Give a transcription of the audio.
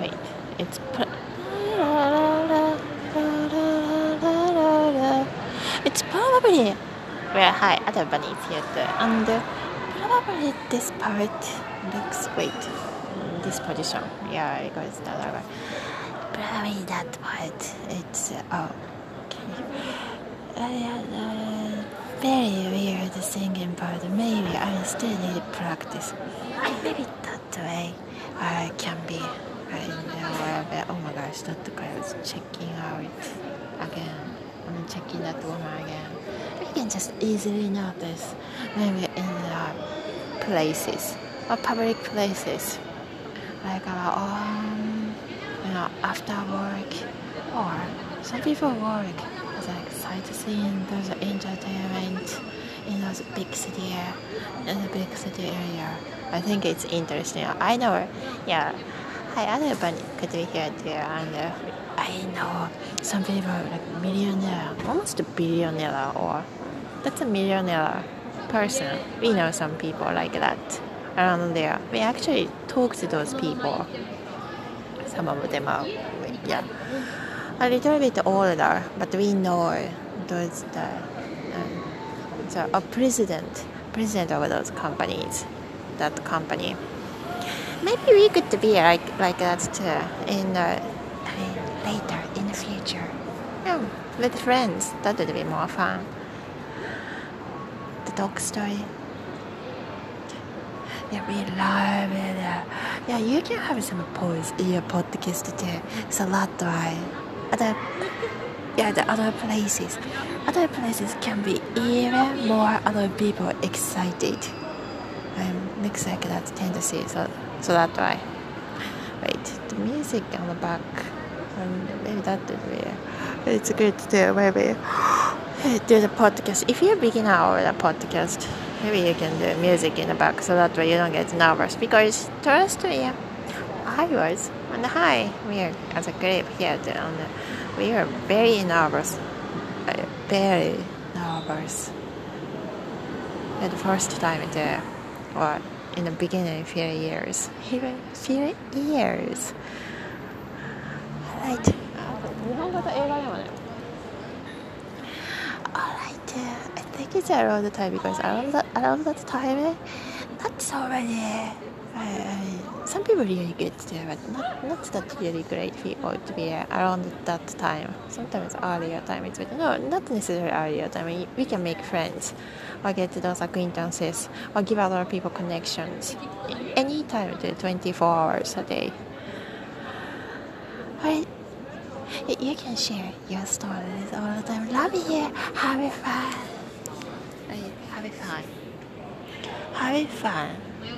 Wait, it's it's probably high at the bunny theater and probably this part looks wait this position. Yeah it goes that way. Probably that part it's oh okay. Uh, uh, very weird singing part. Maybe I still need practice. Maybe that way I can be oh my gosh that guy was checking out again. I'm checking that woman again. You can just easily notice maybe in places or public places. Like uh, um, you know after work or some people work. Like sightseeing there's entertainment in those big city in the big city area. I think it's interesting. I know yeah. Hi everybody could be here too and uh, I know some people like millionaire almost a billionaire or that's a millionaire person. We know some people like that around there. We actually talk to those people. Some of them are yeah a little bit older but we know those um, the a president president of those companies that company. Maybe we could be like like that too in uh, later in the future. Yeah with friends that would be more fun. The dog story. Yeah, we love it. Yeah, you can have some pause in your podcast too. So that way, yeah, the other places, other places can be even more other people excited. Looks like that tendency. So, so that way. Wait, the music on the back. Um, maybe that would be. It's good to maybe do the podcast. If you're a beginner or a podcast maybe you can do music in the back so that way you don't get nervous because trust me hours on the high. We are as a group here on the, we are very nervous, uh, very nervous. At the first time there, or in the beginning, few years, even few years. Alright. Alright, uh, I think it's around the time because around that, around that time that's already. Uh, some people really get there, but not, not that really great people to be around that time. Sometimes earlier time it's better. No, not necessarily earlier time. We, can make friends or get those acquaintances or give other people connections anytime, 24 hours a day. You can share your stories all the time. Love you. Have fun. Have fun. Have fun.